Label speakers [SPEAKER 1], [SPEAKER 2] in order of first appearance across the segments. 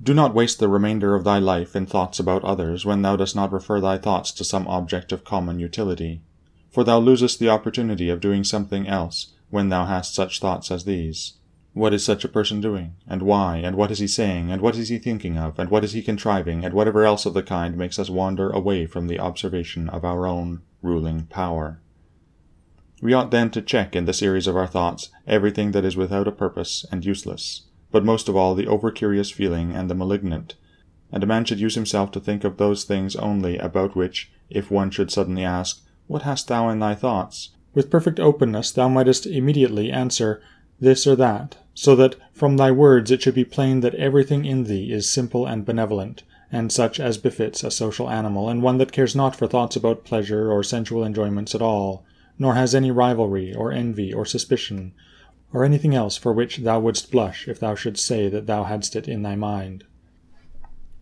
[SPEAKER 1] Do not waste the remainder of thy life in thoughts about others when thou dost not refer thy thoughts to some object of common utility, for thou losest the opportunity of doing something else when thou hast such thoughts as these. What is such a person doing, and why, and what is he saying, and what is he thinking of, and what is he contriving, and whatever else of the kind makes us wander away from the observation of our own ruling power. We ought then to check in the series of our thoughts everything that is without a purpose and useless, but most of all the over-curious feeling and the malignant, and a man should use himself to think of those things only about which, if one should suddenly ask, What hast thou in thy thoughts? with perfect openness thou mightest immediately answer this or that, so that from thy words it should be plain that everything in thee is simple and benevolent, and such as befits a social animal, and one that cares not for thoughts about pleasure or sensual enjoyments at all, nor has any rivalry, or envy, or suspicion, or anything else for which thou wouldst blush if thou shouldst say that thou hadst it in thy mind.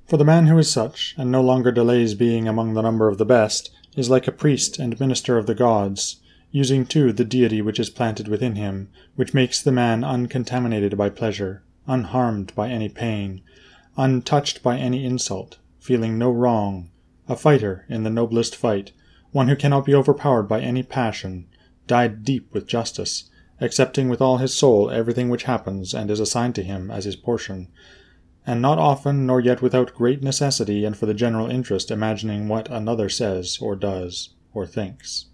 [SPEAKER 1] For the man who is such, and no longer delays being among the number of the best, is like a priest and minister of the gods, using too the deity which is planted within him, which makes the man uncontaminated by pleasure, unharmed by any pain, untouched by any insult, feeling no wrong, a fighter in the noblest fight, one who cannot be overpowered by any passion, dyed deep with justice, accepting with all his soul everything which happens and is assigned to him as his portion, and not often nor yet without great necessity and for the general interest imagining what another says or does or thinks.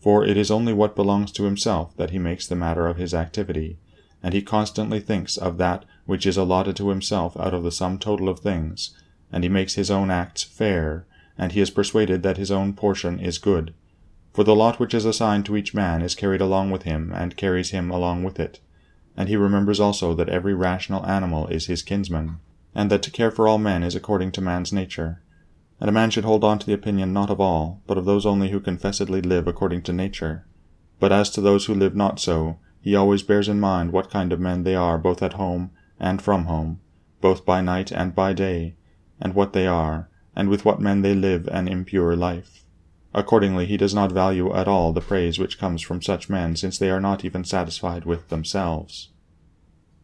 [SPEAKER 1] For it is only what belongs to himself that he makes the matter of his activity, and he constantly thinks of that which is allotted to himself out of the sum total of things, and he makes his own acts fair, and he is persuaded that his own portion is good, for the lot which is assigned to each man is carried along with him and carries him along with it. And he remembers also that every rational animal is his kinsman, and that to care for all men is according to man's nature. And a man should hold on to the opinion not of all, but of those only who confessedly live according to nature. But as to those who live not so, he always bears in mind what kind of men they are both at home and from home, both by night and by day, and what they are, and with what men they live an impure life. Accordingly, he does not value at all the praise which comes from such men, since they are not even satisfied with themselves.